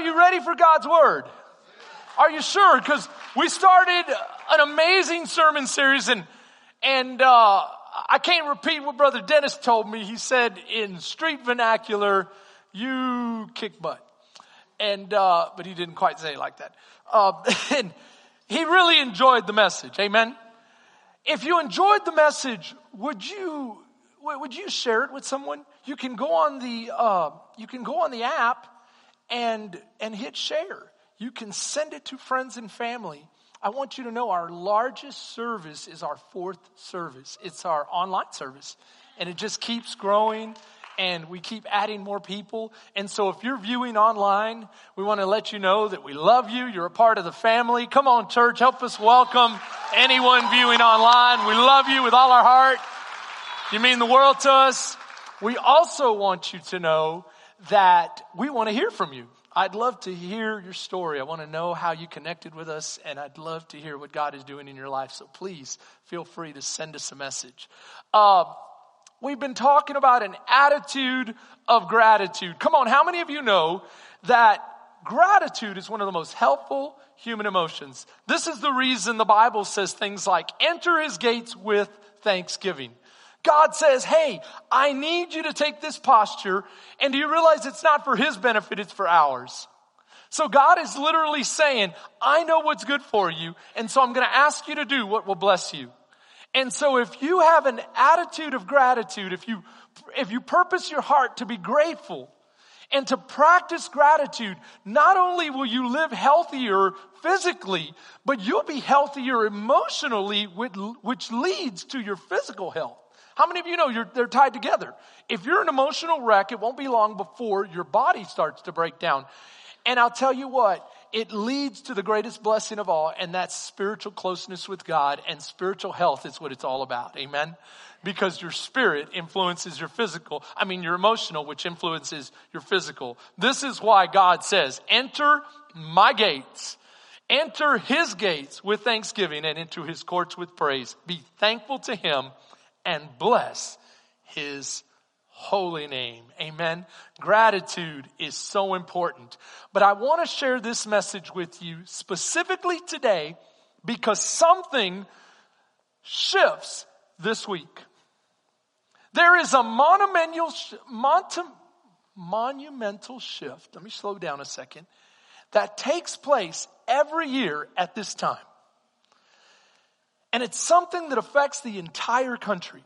Are you ready for God's word? Are you sure? Because we started an amazing sermon series and, and, uh, I can't repeat what Brother Dennis told me. He said in street vernacular, you kick butt. And, uh, but he didn't quite say it like that. Uh, and he really enjoyed the message. Amen. If you enjoyed the message, would you, would you share it with someone? You can go on the, uh, you can go on the app and, and hit share. You can send it to friends and family. I want you to know our largest service is our fourth service. It's our online service. And it just keeps growing and we keep adding more people. And so if you're viewing online, we want to let you know that we love you. You're a part of the family. Come on, church, help us welcome anyone viewing online. We love you with all our heart. You mean the world to us. We also want you to know that we want to hear from you. I'd love to hear your story. I want to know how you connected with us, and I'd love to hear what God is doing in your life. So please feel free to send us a message. Uh, we've been talking about an attitude of gratitude. Come on, how many of you know that gratitude is one of the most helpful human emotions? This is the reason the Bible says things like, enter his gates with thanksgiving. God says, hey, I need you to take this posture. And do you realize it's not for his benefit, it's for ours. So God is literally saying, I know what's good for you. And so I'm going to ask you to do what will bless you. And so if you have an attitude of gratitude, if you, if you purpose your heart to be grateful and to practice gratitude, not only will you live healthier physically, but you'll be healthier emotionally, which leads to your physical health. How many of you know they're tied together? If you're an emotional wreck, it won't be long before your body starts to break down. And I'll tell you what, it leads to the greatest blessing of all, and that's spiritual closeness with God and spiritual health is what it's all about. Amen? Because your spirit influences your physical, I mean your emotional, which influences your physical. This is why God says, enter my gates. Enter his gates with thanksgiving and into his courts with praise. Be thankful to him and bless his holy name. Amen. Gratitude is so important. But I want to share this message with you specifically today because something shifts this week. There is a monumental, monumental shift. Let me slow down a second. That takes place every year at this time. And it's something that affects the entire country.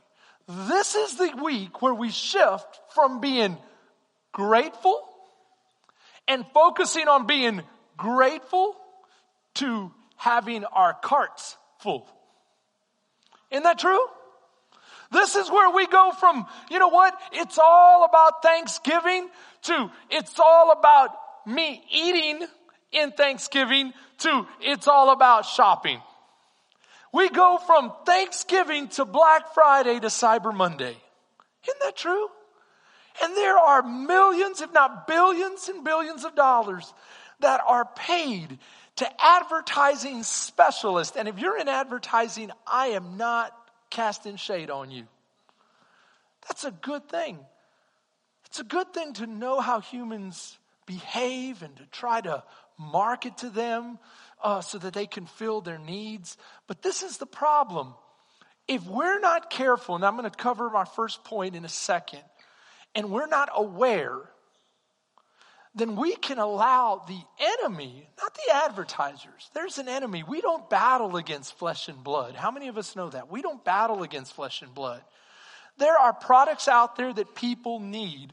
This is the week where we shift from being grateful and focusing on being grateful to having our carts full. Isn't that true? This is where we go from, you know what? It's all about Thanksgiving to it's all about me eating in Thanksgiving to it's all about shopping. We go from Thanksgiving to Black Friday to Cyber Monday. Isn't that true? And there are millions, if not billions and billions of dollars that are paid to advertising specialists. And if you're in advertising, I am not casting shade on you. That's a good thing. It's a good thing to know how humans behave and to try to market to them uh, so that they can fill their needs. But this is the problem. If we're not careful, and I'm going to cover my first point in a second, and we're not aware, then we can allow the enemy, not the advertisers, there's an enemy. We don't battle against flesh and blood. How many of us know that? We don't battle against flesh and blood. There are products out there that people need,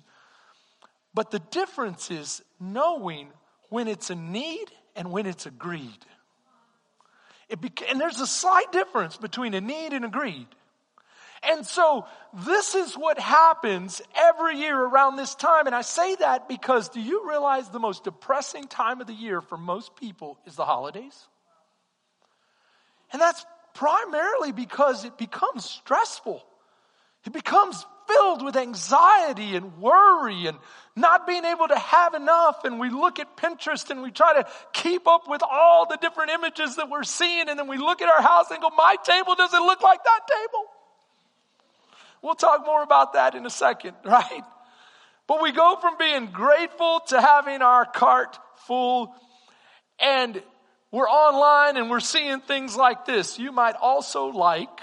but the difference is knowing when it's a need and when it's a greed. It and there's a slight difference between a need and a greed. And so this is what happens every year around this time. And I say that because do you realize the most depressing time of the year for most people is the holidays? And that's primarily because it becomes stressful. It becomes filled with anxiety and worry and not being able to have enough. And we look at Pinterest and we try to keep up with all the different images that we're seeing. And then we look at our house and go, my table doesn't look like that table. We'll talk more about that in a second, right? But we go from being grateful to having our cart full. And we're online and we're seeing things like this. You might also like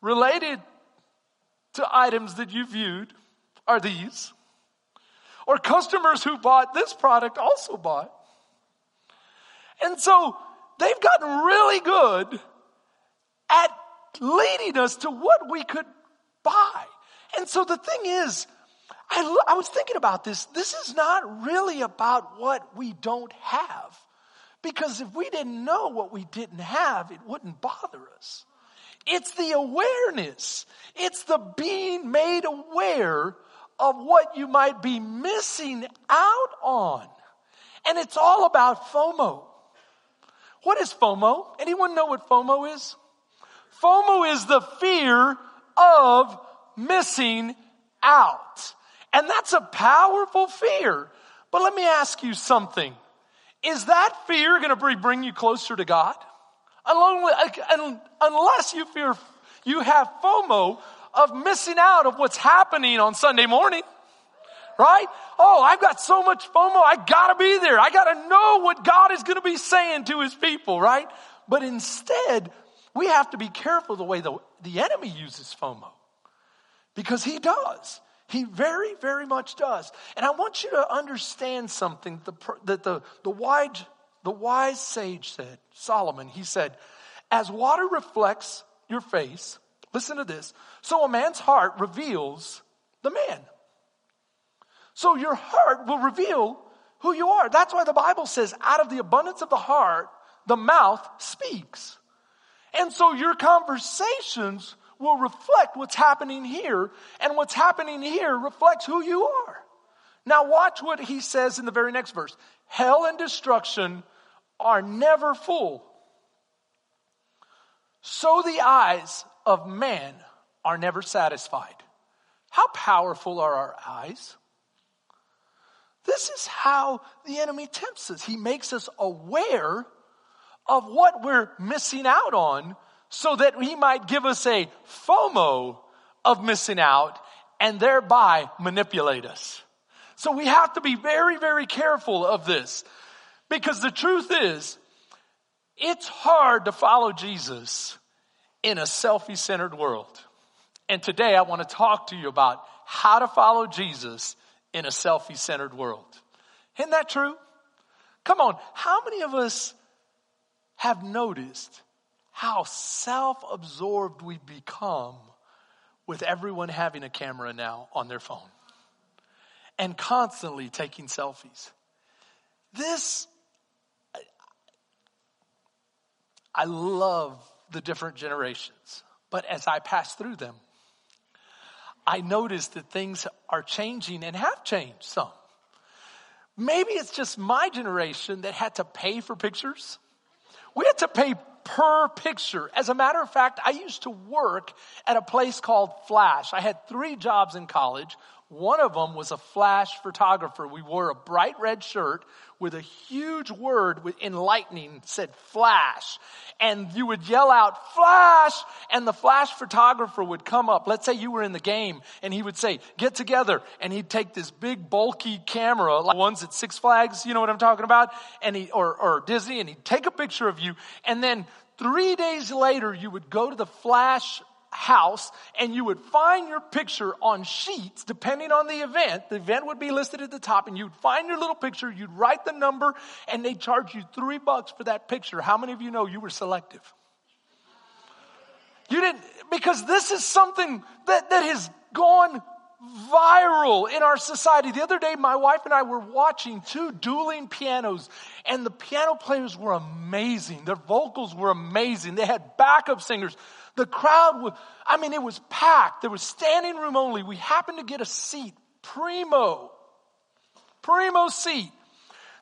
related to items that you viewed are these. Or customers who bought this product also bought. And so they've gotten really good at leading us to what we could buy. And so the thing is, I, I was thinking about this. This is not really about what we don't have. Because if we didn't know what we didn't have, it wouldn't bother us. It's the awareness. It's the being made aware of what you might be missing out on. And it's all about FOMO. What is FOMO? Anyone know what FOMO is? FOMO is the fear of missing out. And that's a powerful fear. But let me ask you something. Is that fear going to bring you closer to God? Unless you fear, you have FOMO of missing out of what's happening on Sunday morning. Right? Oh, I've got so much FOMO. I gotta be there. I gotta know what God is gonna be saying to his people, right? But instead, we have to be careful the way the, the enemy uses FOMO. Because he does. He very, very much does. And I want you to understand something that the, the, wise, the wise sage said, Solomon, he said, as water reflects your face, listen to this, so a man's heart reveals the man. So your heart will reveal who you are. That's why the Bible says, out of the abundance of the heart, the mouth speaks. And so your conversations will reflect what's happening here, and what's happening here reflects who you are. Now, watch what he says in the very next verse Hell and destruction are never full. So the eyes of man are never satisfied. How powerful are our eyes? This is how the enemy tempts us. He makes us aware of what we're missing out on so that he might give us a FOMO of missing out and thereby manipulate us. So we have to be very, very careful of this because the truth is it's hard to follow Jesus in a selfie centered world. And today I want to talk to you about how to follow Jesus in a selfie centered world. Isn't that true? Come on. How many of us have noticed how self absorbed we become with everyone having a camera now on their phone and constantly taking selfies. This, I love the different generations, but as I pass through them, I notice that things are changing and have changed some. Maybe it's just my generation that had to pay for pictures. We had to pay per picture. As a matter of fact, I used to work at a place called Flash. I had three jobs in college. One of them was a flash photographer. We wore a bright red shirt with a huge word in lightning said flash. And you would yell out flash and the flash photographer would come up. Let's say you were in the game and he would say, get together. And he'd take this big bulky camera, like ones at Six Flags, you know what I'm talking about? And he, or, or Disney and he'd take a picture of you. And then three days later, you would go to the flash house and you would find your picture on sheets depending on the event. The event would be listed at the top and you'd find your little picture, you'd write the number and they'd charge you three bucks for that picture. How many of you know you were selective? You didn't, because this is something that, that has gone viral in our society. The other day, my wife and I were watching two dueling pianos, and the piano players were amazing. Their vocals were amazing. They had backup singers. The crowd was, I mean, it was packed. There was standing room only. We happened to get a seat, primo, primo seat.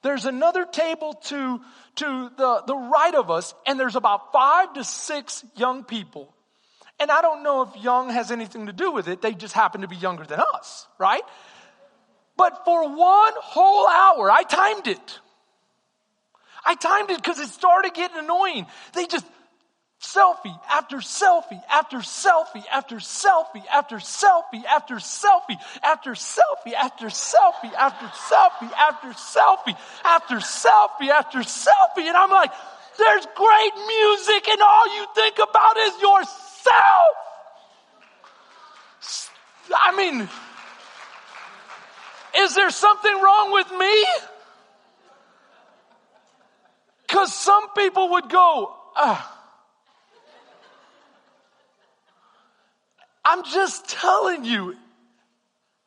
There's another table to, to the, the right of us, and there's about five to six young people. And I don't know if young has anything to do with it. They just happen to be younger than us, right? But for one whole hour, I timed it. I timed it because it started getting annoying. They just selfie after selfie after selfie after selfie after selfie after selfie after selfie after selfie after selfie after selfie after selfie after selfie and I'm like there's great music and all you think about is yourself I mean is there something wrong with me because some people would go ah I'm just telling you,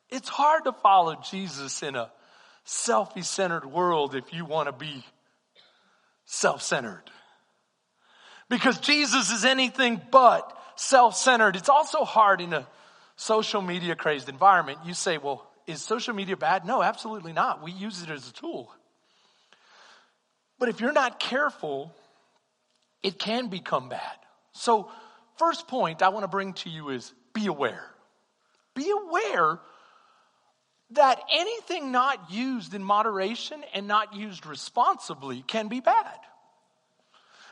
it's hard to follow Jesus in a selfie centered world if you want to be self centered. Because Jesus is anything but self centered. It's also hard in a social media crazed environment. You say, well, is social media bad? No, absolutely not. We use it as a tool. But if you're not careful, it can become bad. So, first point I want to bring to you is be aware. Be aware that anything not used in moderation and not used responsibly can be bad.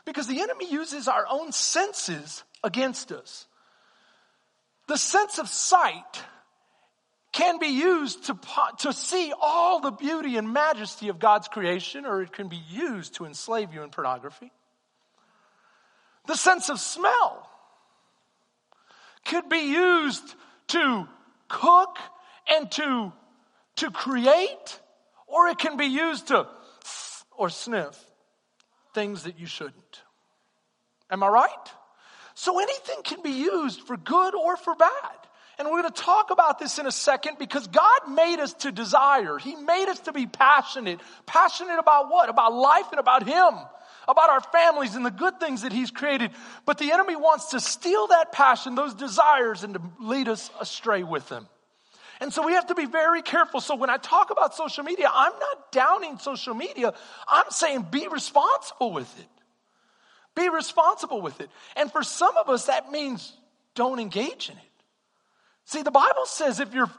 Because the enemy uses our own senses against us. The sense of sight can be used to, to see all the beauty and majesty of God's creation, or it can be used to enslave you in pornography. The sense of smell could be used to cook and to, to create, or it can be used to or sniff things that you shouldn't. Am I right? So anything can be used for good or for bad. And we're going to talk about this in a second because God made us to desire. He made us to be passionate. Passionate about what? About life and about Him about our families and the good things that He's created. But the enemy wants to steal that passion, those desires, and to lead us astray with them. And so we have to be very careful. So when I talk about social media, I'm not downing social media. I'm saying be responsible with it. Be responsible with it. And for some of us, that means don't engage in it. See, the Bible says if your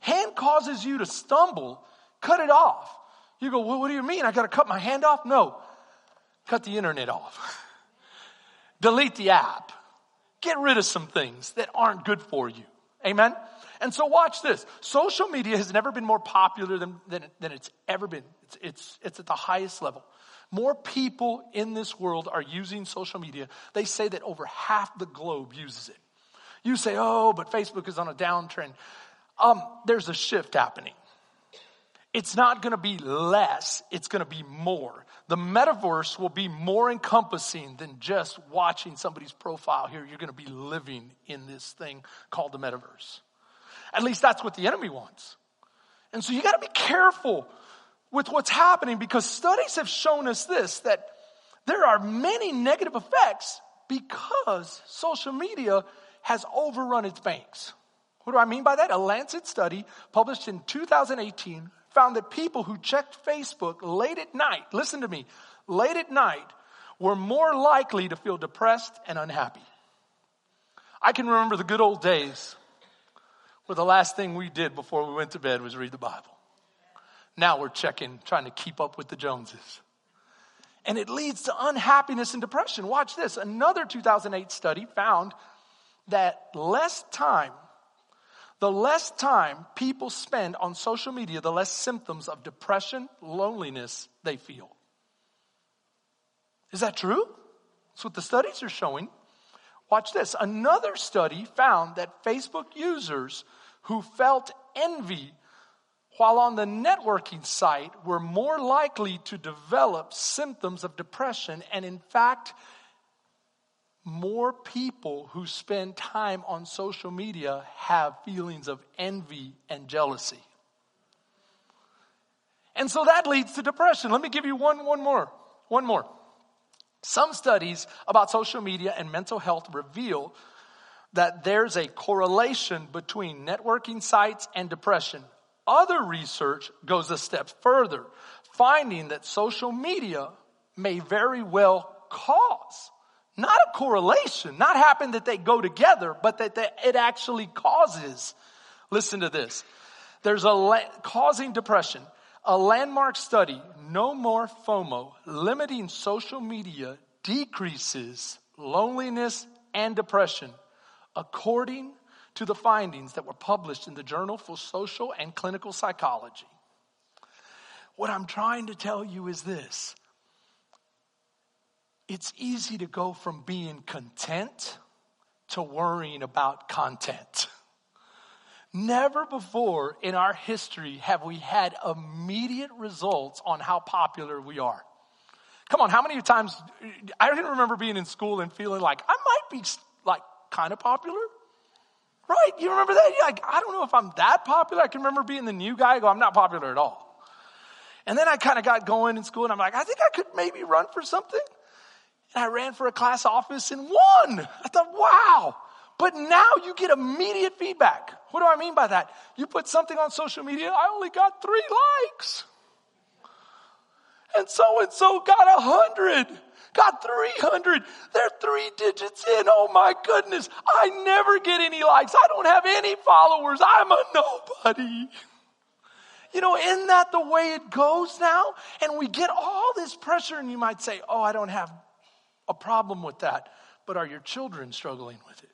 hand causes you to stumble, cut it off. You go, well, what do you mean? I got to cut my hand off? No. Cut the internet off. Delete the app. Get rid of some things that aren't good for you. Amen? And so watch this. Social media has never been more popular than, than, than it's ever been. It's, it's, it's at the highest level. More people in this world are using social media. They say that over half the globe uses it. You say, oh, but Facebook is on a downtrend. Um, there's a shift happening. It's not going to be less, it's going to be more. The metaverse will be more encompassing than just watching somebody's profile here. You're going to be living in this thing called the metaverse. At least that's what the enemy wants. And so you got to be careful with what's happening because studies have shown us this that there are many negative effects because social media has overrun its banks. What do I mean by that? A Lancet study published in 2018 found that people who checked Facebook late at night, listen to me, late at night, were more likely to feel depressed and unhappy. I can remember the good old days where the last thing we did before we went to bed was read the Bible. Now we're checking, trying to keep up with the Joneses. And it leads to unhappiness and depression. Watch this. Another 2008 study found that less time the less time people spend on social media, the less symptoms of depression, loneliness they feel. Is that true? That's what the studies are showing. Watch this. Another study found that Facebook users who felt envy while on the networking site were more likely to develop symptoms of depression and, in fact, more people who spend time on social media have feelings of envy and jealousy. And so that leads to depression. Let me give you one, one more. One more. Some studies about social media and mental health reveal that there's a correlation between networking sites and depression. Other research goes a step further, finding that social media may very well cause not a correlation, not happen that they go together, but that they, it actually causes. Listen to this. There's a la- causing depression. A landmark study, No More FOMO, limiting social media decreases loneliness, and depression, according to the findings that were published in the Journal for Social and Clinical Psychology. What I'm trying to tell you is this it's easy to go from being content to worrying about content. Never before in our history have we had immediate results on how popular we are. Come on, how many times, I didn't remember being in school and feeling like I might be like kind of popular. Right? You remember that? You're like, I don't know if I'm that popular. I can remember being the new guy. Go, I'm not popular at all. And then I kind of got going in school and I'm like, I think I could maybe run for something. And I ran for a class office and won. I thought, wow. But now you get immediate feedback. What do I mean by that? You put something on social media, I only got three likes. And so and so got a hundred, got 300. They're three digits in. Oh my goodness. I never get any likes. I don't have any followers. I'm a nobody. You know, isn't that the way it goes now? And we get all this pressure, and you might say, Oh, I don't have a problem with that. But are your children struggling with it?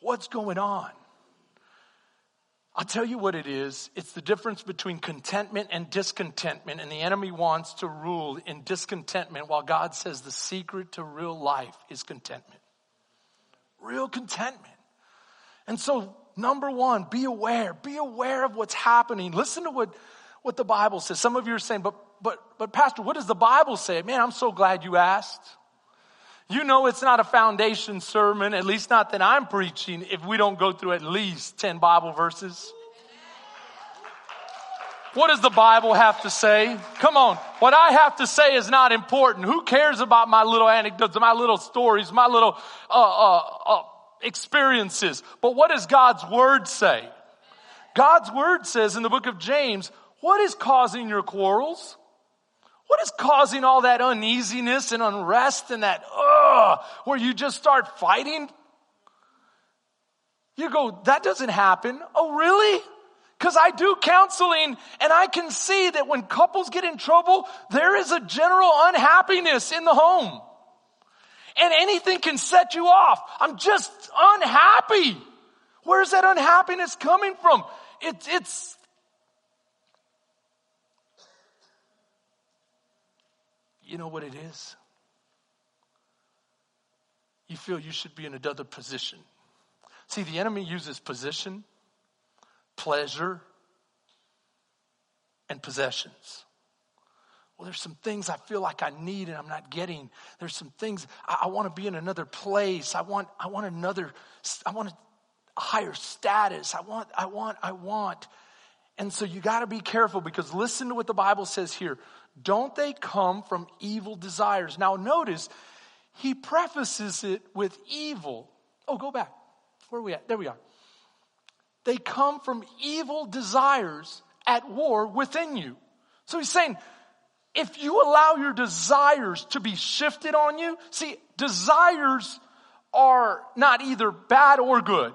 What's going on? I'll tell you what it is. It's the difference between contentment and discontentment, and the enemy wants to rule in discontentment while God says the secret to real life is contentment. Real contentment. And so, number one, be aware. Be aware of what's happening. Listen to what, what the Bible says. Some of you are saying, but, but, but Pastor, what does the Bible say? Man, I'm so glad you asked. You know it's not a foundation sermon, at least not that I'm preaching, if we don't go through at least 10 Bible verses. What does the Bible have to say? Come on. What I have to say is not important. Who cares about my little anecdotes, my little stories, my little uh, uh, uh, experiences? But what does God's Word say? God's Word says in the book of James, what is causing your quarrels? What is causing all that uneasiness and unrest and that, ugh, where you just start fighting? You go, that doesn't happen. Oh, really? Because I do counseling and I can see that when couples get in trouble, there is a general unhappiness in the home. And anything can set you off. I'm just unhappy. Where's that unhappiness coming from? It's, it's You know what it is? You feel you should be in another position. See, the enemy uses position, pleasure, and possessions. Well, there's some things I feel like I need and I'm not getting. There's some things I, I want to be in another place. I want, I want another, I want a higher status. I want, I want, I want. And so you got to be careful because listen to what the Bible says here. Don't they come from evil desires? Now, notice he prefaces it with evil. Oh, go back. Where are we at? There we are. They come from evil desires at war within you. So he's saying, if you allow your desires to be shifted on you, see, desires are not either bad or good.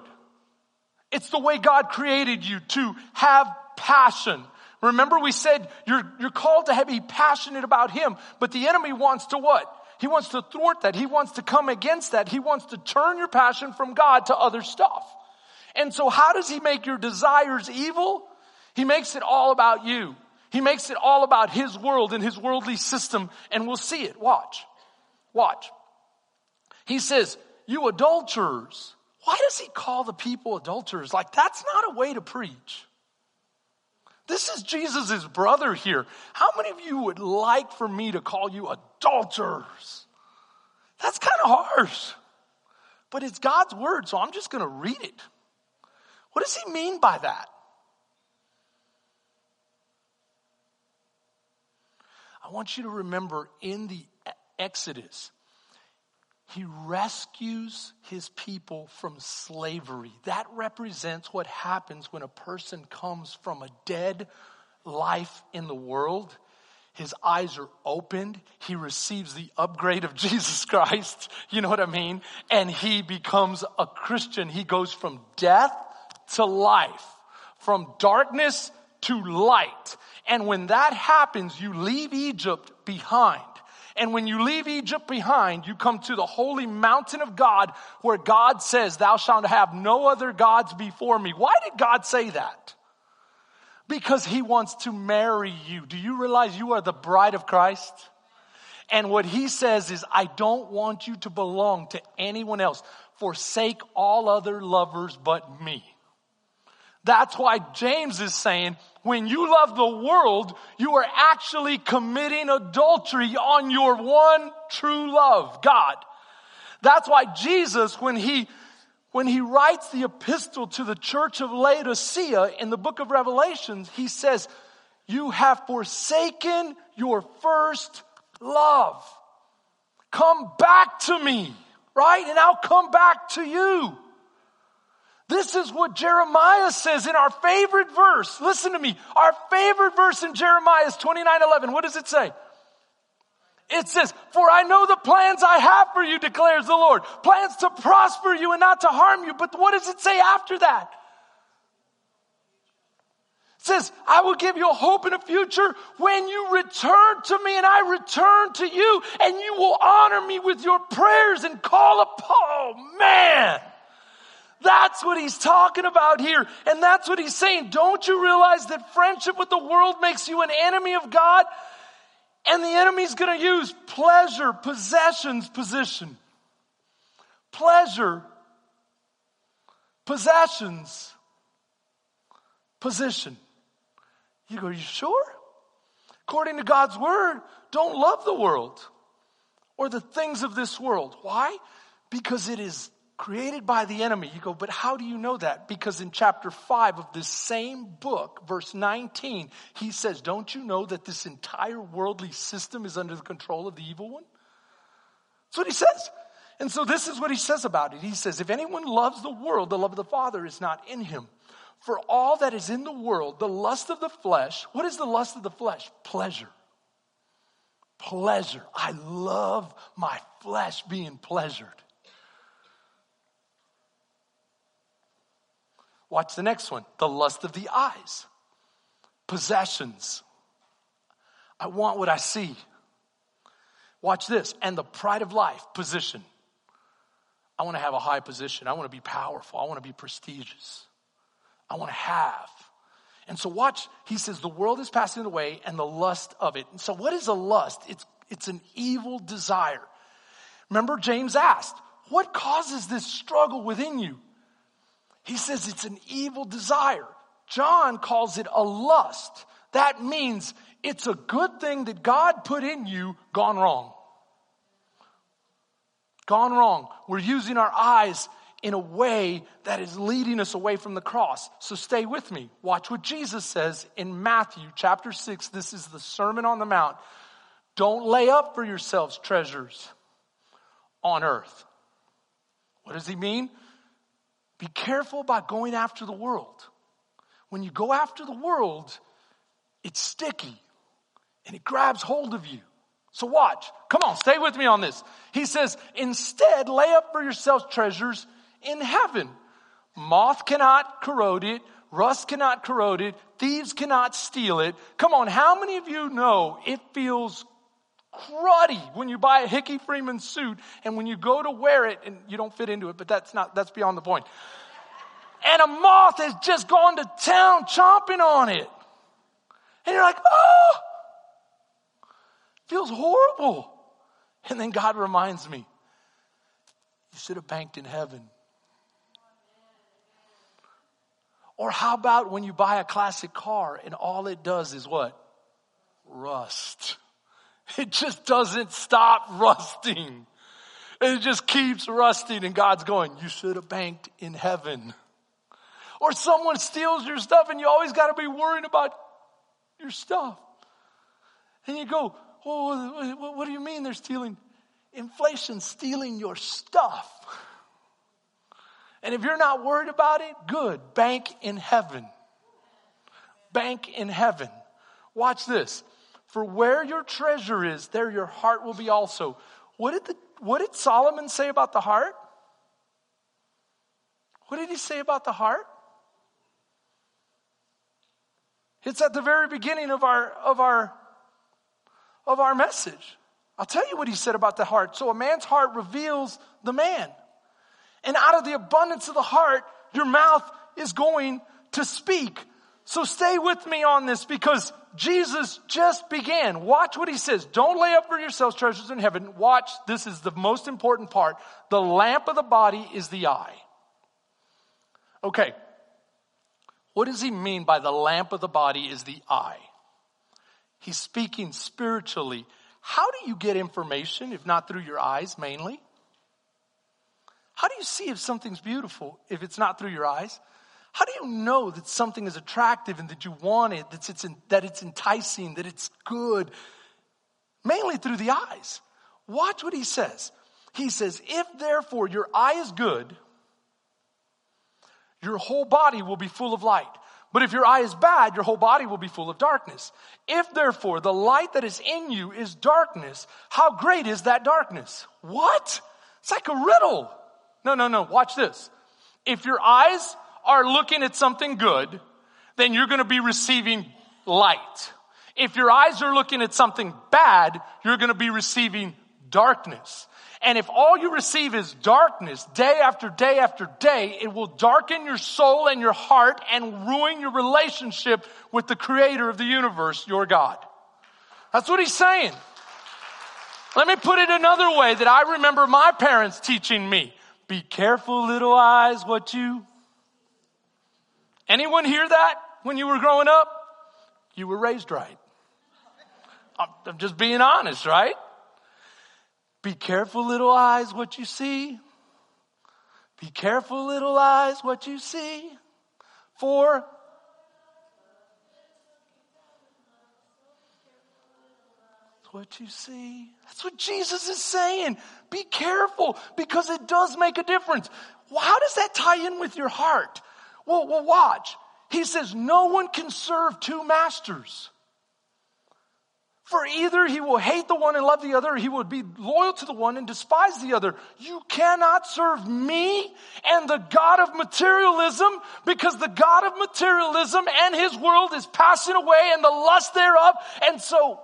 It's the way God created you to have passion, Remember we said you're, you're called to be passionate about Him, but the enemy wants to what? He wants to thwart that. He wants to come against that. He wants to turn your passion from God to other stuff. And so how does he make your desires evil? He makes it all about you. He makes it all about his world and his worldly system and we'll see it. Watch. Watch. He says, you adulterers. Why does he call the people adulterers? Like that's not a way to preach. This is Jesus' brother here. How many of you would like for me to call you adulterers? That's kind of harsh. But it's God's word, so I'm just going to read it. What does he mean by that? I want you to remember in the Exodus, he rescues his people from slavery. That represents what happens when a person comes from a dead life in the world. His eyes are opened. He receives the upgrade of Jesus Christ. You know what I mean? And he becomes a Christian. He goes from death to life, from darkness to light. And when that happens, you leave Egypt behind And when you leave Egypt behind, you come to the holy mountain of God where God says, thou shalt have no other gods before me. Why did God say that? Because he wants to marry you. Do you realize you are the bride of Christ? And what he says is, I don't want you to belong to anyone else. Forsake all other lovers but me. That's why James is saying, when you love the world, you are actually committing adultery on your one true love, God. That's why Jesus, when he, when he writes the epistle to the church of Laodicea in the book of Revelations, he says, you have forsaken your first love. Come back to me, right? And I'll come back to you. This is what Jeremiah says in our favorite verse. Listen to me. Our favorite verse in Jeremiah is 29 11. What does it say? It says, For I know the plans I have for you, declares the Lord. Plans to prosper you and not to harm you. But what does it say after that? It says, I will give you a hope in a future when you return to me and I return to you and you will honor me with your prayers and call upon, oh man. That's what he's talking about here. And that's what he's saying. Don't you realize that friendship with the world makes you an enemy of God? And the enemy's gonna use pleasure, possessions, position. Pleasure, possessions, position. You go, you sure? According to God's word, don't love the world or the things of this world. Why? Because it is created by the enemy. You go, but how do you know that? Because in chapter 5 of this same book, verse 19, he says, Don't you know that this entire worldly system is under the control of the evil one? That's what he says. And so this is what he says about it. He says, If anyone loves the world, the love of the Father is not in him. For all that is in the world, the lust of the flesh, what is the lust of the flesh? Pleasure. Pleasure. I love my flesh being pleasured. Watch the next one the lust of the eyes, possessions. I want what I see. Watch this. And the pride of life, position. I want to have a high position. I want to be powerful. I want to be prestigious. I want to have. And so watch, he says, the world is passing away and the lust of it. And so what is a lust? It's, it's an evil desire. Remember, James asked, what causes this struggle within you? He says it's an evil desire. John calls it a lust. That means it's a good thing that God put in you gone wrong. Gone wrong. We're using our eyes in a way that is leading us away from the cross. So stay with me. Watch what Jesus says in Matthew chapter 6. This is the Sermon on the Mount. Don't lay up for yourselves treasures on earth. What does he mean? Be careful about going after the world. When you go after the world, it's sticky and it grabs hold of you. So watch. Come on, stay with me on this. He says, instead, lay up for yourselves treasures in heaven. Moth cannot corrode it. Rust cannot corrode it. Thieves cannot steal it. Come on, how many of you know it feels cruddy when you buy a Hickey Freeman suit and when you go to wear it and you don't fit into it, but that's not, that's beyond the point. And a moth has just gone to town chomping on it. And you're like, oh, feels horrible. And then God reminds me, you should have banked in heaven. Or how about when you buy a classic car and all it does is what? Rust. It just doesn't stop rusting. It just keeps rusting and God's going, you should have banked in heaven. Or someone steals your stuff and you always got to be worried about your stuff. And you go, oh, what do you mean they're stealing? Inflation stealing your stuff. And if you're not worried about it, good. Bank in heaven. Bank in heaven. Watch this. For where your treasure is, there your heart will be also. What did, the, what did Solomon say about the heart? What did he say about the heart? It's at the very beginning of our, of our, of our message. I'll tell you what he said about the heart. So a man's heart reveals the man. And out of the abundance of the heart, your mouth is going to speak. So stay with me on this because Jesus just began. Watch what he says. Don't lay up for yourselves treasures in heaven. Watch, this is the most important part. The lamp of the body is the eye. Okay. What does he mean by the lamp of the body is the eye? He's speaking spiritually. How do you get information if not through your eyes mainly? How do you see if something's beautiful if it's not through your eyes? How do you know that something is attractive and that you want it, that it's, that it's enticing, that it's good? Mainly through the eyes. Watch what he says. He says, if therefore your eye is good, your whole body will be full of light. But if your eye is bad, your whole body will be full of darkness. If therefore the light that is in you is darkness, how great is that darkness? What? It's like a riddle. No, no, no. Watch this. If your eyes are looking at something good, then you're going to be receiving light. If your eyes are looking at something bad, you're going to be receiving darkness. And if all you receive is darkness day after day after day, it will darken your soul and your heart and ruin your relationship with the creator of the universe, your God. That's what he's saying. Let me put it another way that I remember my parents teaching me. Be careful, little eyes, what you. Anyone hear that when you were growing up? You were raised right. I'm just being honest, right? Be careful, little eyes, what you see. Be careful, little eyes, what you see. For what you see. That's what Jesus is saying. Be careful because it does make a difference. How does that tie in with your heart? Well, well, watch. He says no one can serve two masters. For either he will hate the one and love the other, or he will be loyal to the one and despise the other. You cannot serve me and the God of materialism because the God of materialism and his world is passing away and the lust thereof. And so,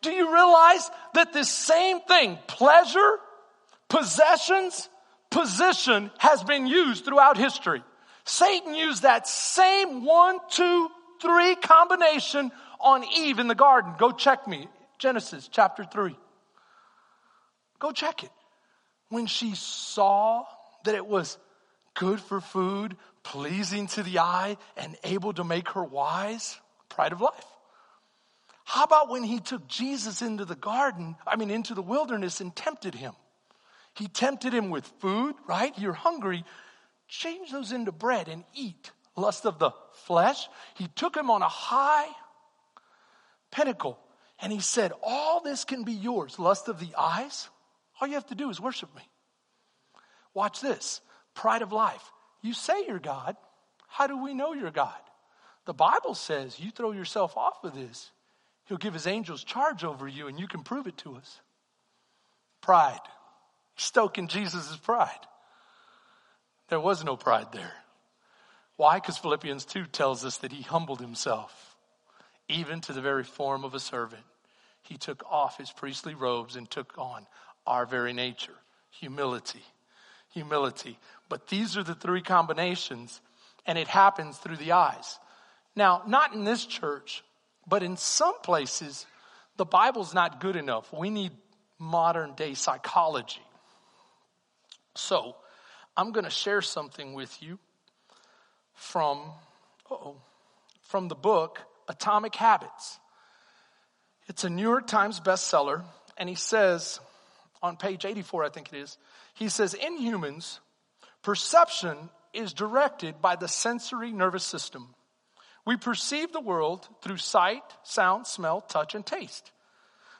do you realize that this same thing, pleasure, possessions, position has been used throughout history. Satan used that same one, two, three combination on Eve in the garden. Go check me. Genesis chapter 3. Go check it. When she saw that it was good for food, pleasing to the eye, and able to make her wise, pride of life. How about when he took Jesus into the garden, I mean, into the wilderness and tempted him? He tempted him with food, right? You're hungry. Change those into bread and eat. Lust of the flesh. He took him on a high pinnacle. And he said, All this can be yours. Lust of the eyes. All you have to do is worship me. Watch this pride of life. You say you're God. How do we know you're God? The Bible says you throw yourself off of this, He'll give His angels charge over you, and you can prove it to us. Pride. Stoking Jesus' pride. There was no pride there. Why? Because Philippians 2 tells us that He humbled Himself even to the very form of a servant. He took off his priestly robes and took on our very nature humility. Humility. But these are the three combinations, and it happens through the eyes. Now, not in this church, but in some places, the Bible's not good enough. We need modern day psychology. So, I'm going to share something with you from, oh, from the book Atomic Habits. It's a New York Times bestseller, and he says on page 84, I think it is, he says, In humans, perception is directed by the sensory nervous system. We perceive the world through sight, sound, smell, touch, and taste.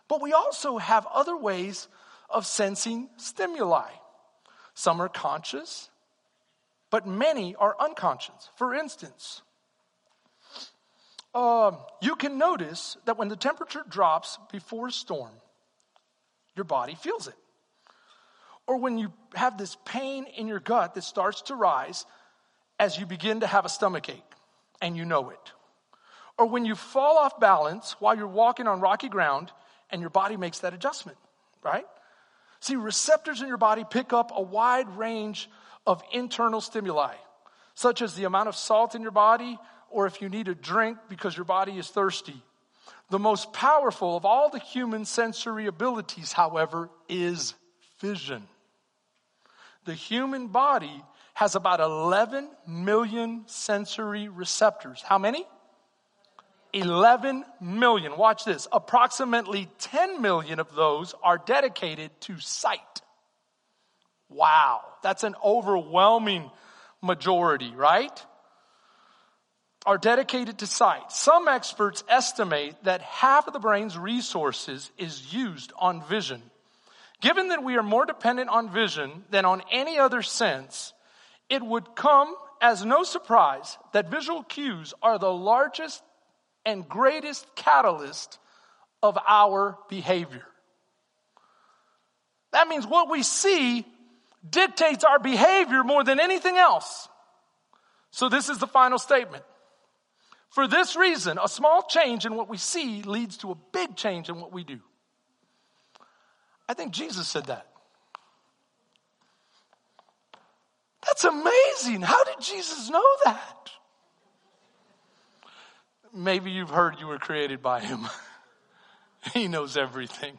But we also have other ways of sensing stimuli. Some are conscious, but many are unconscious. For instance, uh, you can notice that when the temperature drops before a storm, your body feels it. Or when you have this pain in your gut that starts to rise as you begin to have a stomach ache and you know it. Or when you fall off balance while you're walking on rocky ground and your body makes that adjustment, right? See, receptors in your body pick up a wide range of internal stimuli, such as the amount of salt in your body, or if you need a drink because your body is thirsty. The most powerful of all the human sensory abilities, however, is vision. The human body has about 11 million sensory receptors. How many? 11 million. Watch this. Approximately 10 million of those are dedicated to sight. Wow. That's an overwhelming majority, right? Are dedicated to sight. Some experts estimate that half of the brain's resources is used on vision. Given that we are more dependent on vision than on any other sense, it would come as no surprise that visual cues are the largest and greatest catalyst of our behavior. That means what we see dictates our behavior more than anything else. So this is the final statement. For this reason, a small change in what we see leads to a big change in what we do. I think Jesus said that. That's amazing. How did Jesus know that? Maybe you've heard you were created by him. he knows everything.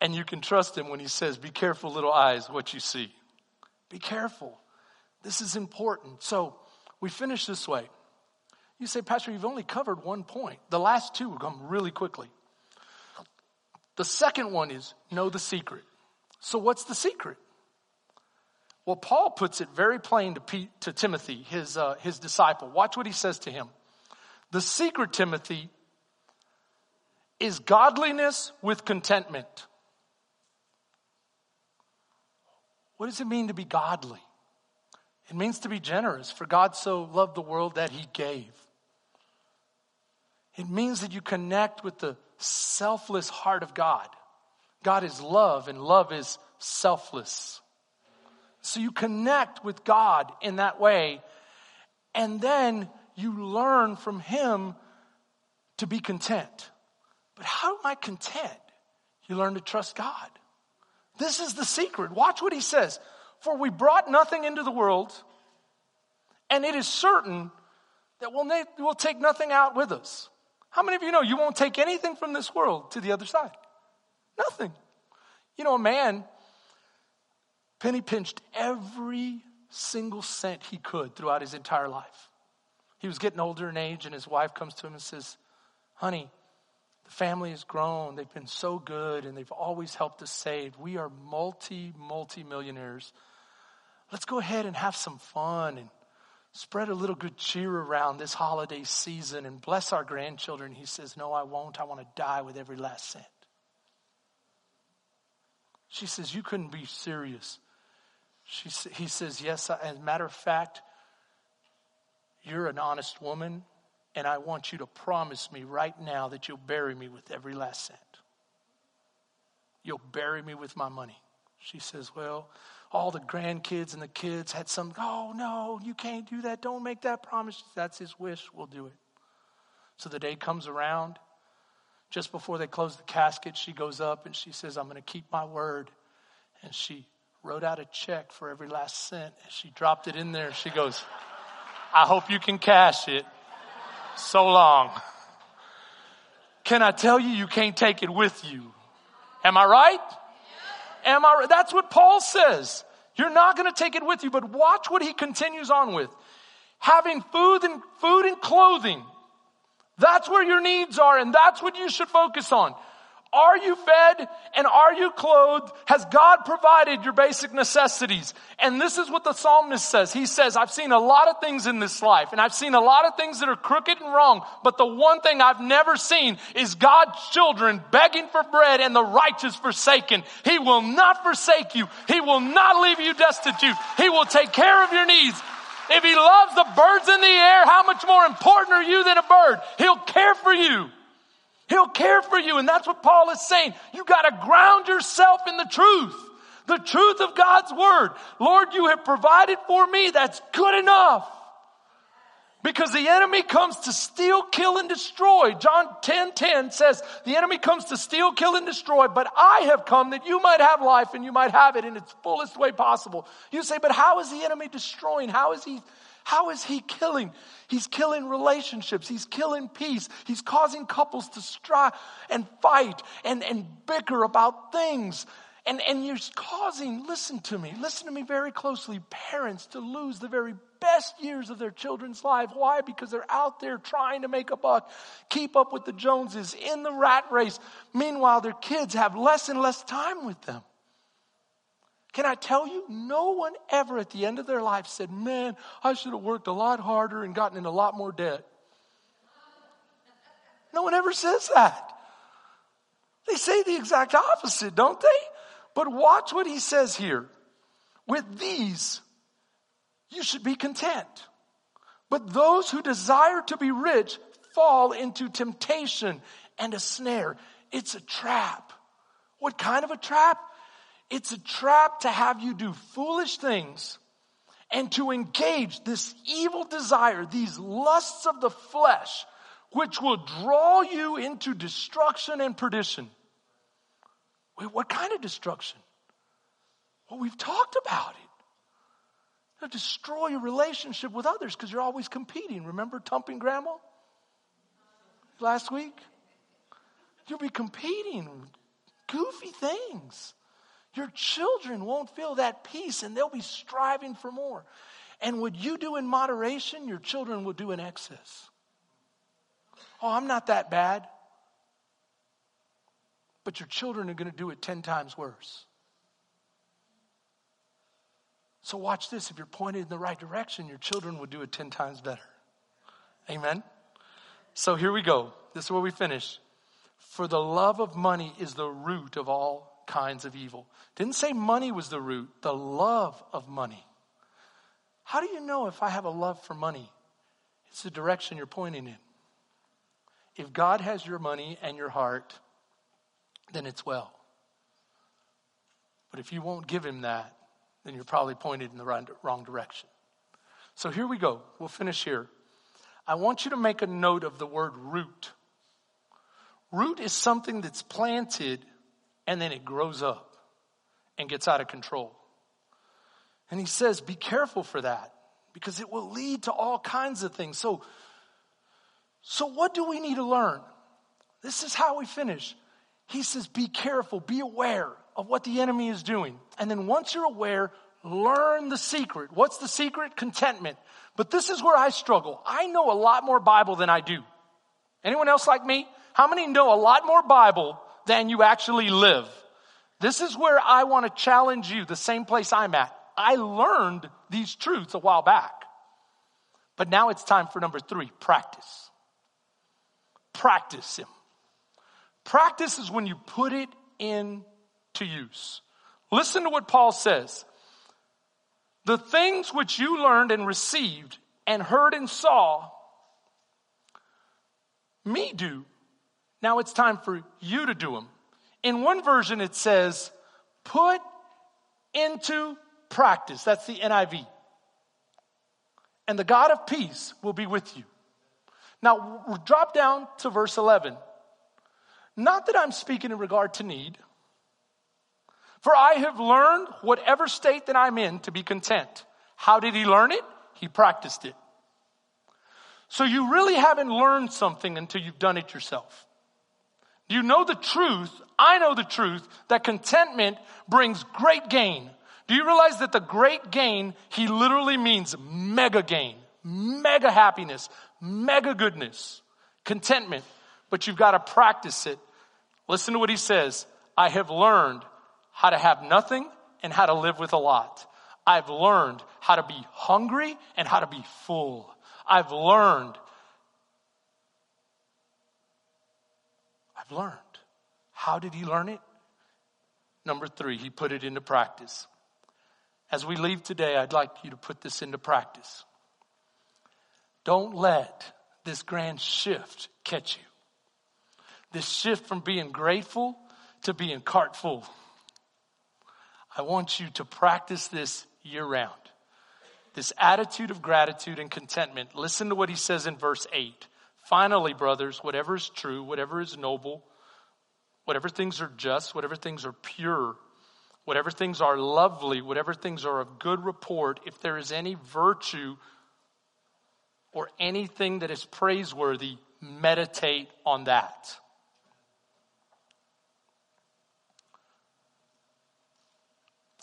And you can trust him when he says, Be careful, little eyes, what you see. Be careful. This is important. So we finish this way. You say, Pastor, you've only covered one point. The last two will come really quickly. The second one is know the secret. So what's the secret? Well, Paul puts it very plain to, Pete, to Timothy, his, uh, his disciple. Watch what he says to him. The secret, Timothy, is godliness with contentment. What does it mean to be godly? It means to be generous, for God so loved the world that he gave. It means that you connect with the selfless heart of God. God is love, and love is selfless. So you connect with God in that way, and then you learn from Him to be content. But how am I content? You learn to trust God. This is the secret. Watch what He says. For we brought nothing into the world, and it is certain that we'll, we'll take nothing out with us. How many of you know you won't take anything from this world to the other side? Nothing. You know, a man penny pinched every single cent he could throughout his entire life. He was getting older in age, and his wife comes to him and says, Honey, the family has grown. They've been so good, and they've always helped us save. We are multi, multi millionaires. Let's go ahead and have some fun and spread a little good cheer around this holiday season and bless our grandchildren. He says, No, I won't. I want to die with every last cent. She says, You couldn't be serious. She, he says, Yes, as a matter of fact, you're an honest woman, and I want you to promise me right now that you'll bury me with every last cent. You'll bury me with my money. She says, Well, all the grandkids and the kids had some, oh no, you can't do that. Don't make that promise. That's his wish. We'll do it. So the day comes around. Just before they close the casket, she goes up and she says, I'm going to keep my word. And she wrote out a check for every last cent. And she dropped it in there. She goes, I hope you can cash it. So long. Can I tell you, you can't take it with you? Am I right? Am I, that's what Paul says. You're not going to take it with you, but watch what he continues on with. Having food and food and clothing. That's where your needs are and that's what you should focus on. Are you fed and are you clothed? Has God provided your basic necessities? And this is what the psalmist says. He says, I've seen a lot of things in this life and I've seen a lot of things that are crooked and wrong, but the one thing I've never seen is God's children begging for bread and the righteous forsaken. He will not forsake you. He will not leave you destitute. He will take care of your needs. If he loves the birds in the air, how much more important are you than a bird? He'll care for you. He'll care for you. And that's what Paul is saying. You got to ground yourself in the truth. The truth of God's word. Lord, you have provided for me. That's good enough. Because the enemy comes to steal, kill, and destroy. John 10, 10 says, the enemy comes to steal, kill, and destroy, but I have come that you might have life and you might have it in its fullest way possible. You say, but how is the enemy destroying? How is he, how is he killing? He's killing relationships. He's killing peace. He's causing couples to strive and fight and, and bicker about things. And, and you're causing, listen to me, listen to me very closely, parents to lose the very best years of their children's life. Why? Because they're out there trying to make a buck, keep up with the Joneses in the rat race. Meanwhile, their kids have less and less time with them. Can I tell you, no one ever at the end of their life said, Man, I should have worked a lot harder and gotten in a lot more debt. No one ever says that. They say the exact opposite, don't they? But watch what he says here. With these, you should be content. But those who desire to be rich fall into temptation and a snare. It's a trap. What kind of a trap? It's a trap to have you do foolish things and to engage this evil desire, these lusts of the flesh, which will draw you into destruction and perdition. Wait, what kind of destruction? Well, we've talked about it. It'll destroy your relationship with others because you're always competing. Remember Tumping Grandma last week? You'll be competing goofy things. Your children won't feel that peace and they'll be striving for more. And what you do in moderation, your children will do in excess. Oh, I'm not that bad but your children are going to do it 10 times worse. So, watch this. If you're pointed in the right direction, your children will do it 10 times better. Amen? So, here we go. This is where we finish. For the love of money is the root of all kinds of evil. Didn't say money was the root, the love of money. How do you know if I have a love for money? It's the direction you're pointing in. If God has your money and your heart, then it's well. But if you won't give him that, then you're probably pointed in the wrong direction. So here we go. We'll finish here. I want you to make a note of the word root. Root is something that's planted and then it grows up and gets out of control. And he says, be careful for that because it will lead to all kinds of things. So, so what do we need to learn? This is how we finish. He says, be careful, be aware of what the enemy is doing. And then once you're aware, learn the secret. What's the secret? Contentment. But this is where I struggle. I know a lot more Bible than I do. Anyone else like me? How many know a lot more Bible than you actually live? This is where I want to challenge you, the same place I'm at. I learned these truths a while back. But now it's time for number three practice. Practice Him. Practice is when you put it into use. Listen to what Paul says. The things which you learned and received and heard and saw me do. Now it's time for you to do them. In one version, it says, put into practice. That's the NIV. And the God of peace will be with you. Now, we'll drop down to verse 11. Not that I'm speaking in regard to need, for I have learned whatever state that I'm in to be content. How did he learn it? He practiced it. So you really haven't learned something until you've done it yourself. You know the truth? I know the truth that contentment brings great gain. Do you realize that the great gain, he literally means mega gain, mega happiness, mega goodness, contentment but you've got to practice it. Listen to what he says. I have learned how to have nothing and how to live with a lot. I've learned how to be hungry and how to be full. I've learned. Learned. How did he learn it? Number three, he put it into practice. As we leave today, I'd like you to put this into practice. Don't let this grand shift catch you this shift from being grateful to being cart full. I want you to practice this year round. this attitude of gratitude and contentment, listen to what he says in verse 8. Finally, brothers, whatever is true, whatever is noble, whatever things are just, whatever things are pure, whatever things are lovely, whatever things are of good report, if there is any virtue or anything that is praiseworthy, meditate on that.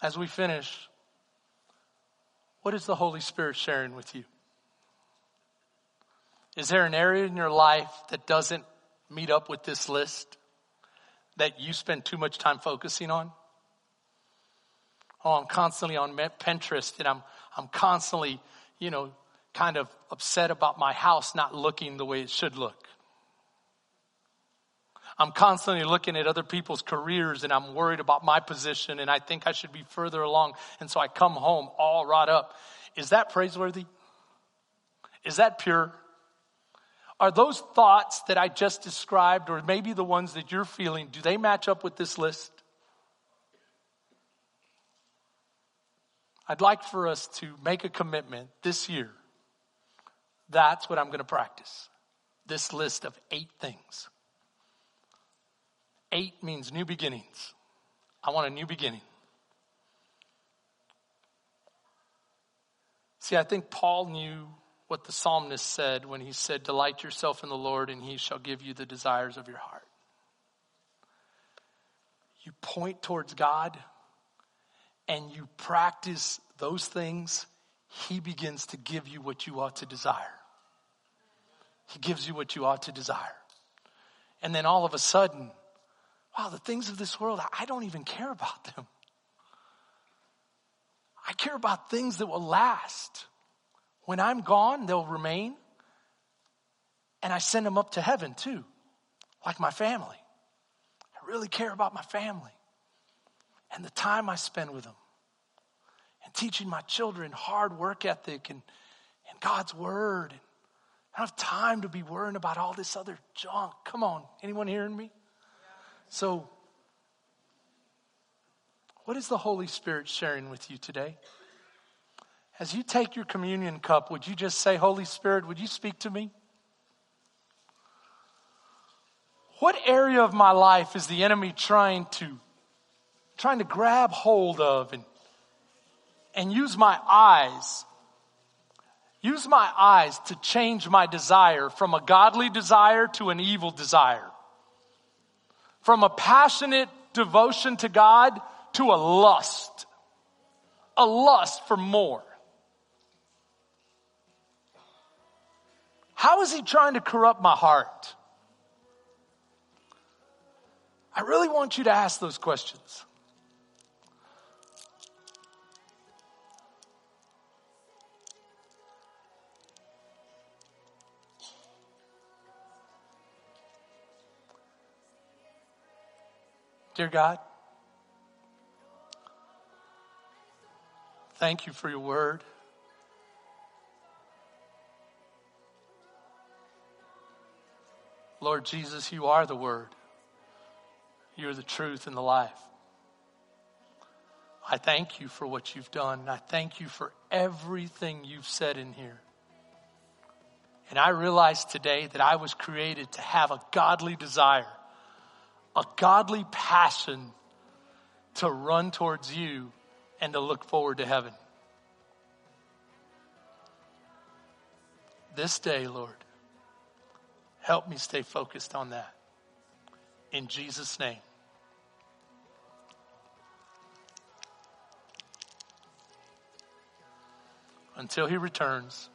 As we finish, what is the Holy Spirit sharing with you? Is there an area in your life that doesn't meet up with this list that you spend too much time focusing on? Oh, I'm constantly on Pinterest and I'm, I'm constantly, you know, kind of upset about my house not looking the way it should look. I'm constantly looking at other people's careers and I'm worried about my position and I think I should be further along. And so I come home all wrought up. Is that praiseworthy? Is that pure? Are those thoughts that I just described, or maybe the ones that you're feeling, do they match up with this list? I'd like for us to make a commitment this year. That's what I'm going to practice. This list of eight things. Eight means new beginnings. I want a new beginning. See, I think Paul knew what the psalmist said when he said, Delight yourself in the Lord, and he shall give you the desires of your heart. You point towards God and you practice those things, he begins to give you what you ought to desire. He gives you what you ought to desire. And then all of a sudden, wow, the things of this world, I don't even care about them. I care about things that will last. When I'm gone, they'll remain. And I send them up to heaven too, like my family. I really care about my family and the time I spend with them and teaching my children hard work ethic and, and God's word. And I don't have time to be worrying about all this other junk. Come on, anyone hearing me? So, what is the Holy Spirit sharing with you today? As you take your communion cup, would you just say, Holy Spirit, would you speak to me? What area of my life is the enemy trying to trying to grab hold of and and use my eyes use my eyes to change my desire from a godly desire to an evil desire from a passionate devotion to God to a lust a lust for more How is he trying to corrupt my heart? I really want you to ask those questions. Dear God, thank you for your word. Lord Jesus, you are the Word. You are the truth and the life. I thank you for what you've done. I thank you for everything you've said in here. And I realize today that I was created to have a godly desire, a godly passion to run towards you and to look forward to heaven. This day, Lord, Help me stay focused on that. In Jesus' name. Until he returns,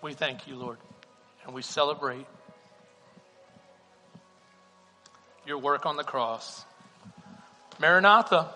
we thank you, Lord, and we celebrate your work on the cross. Maranatha.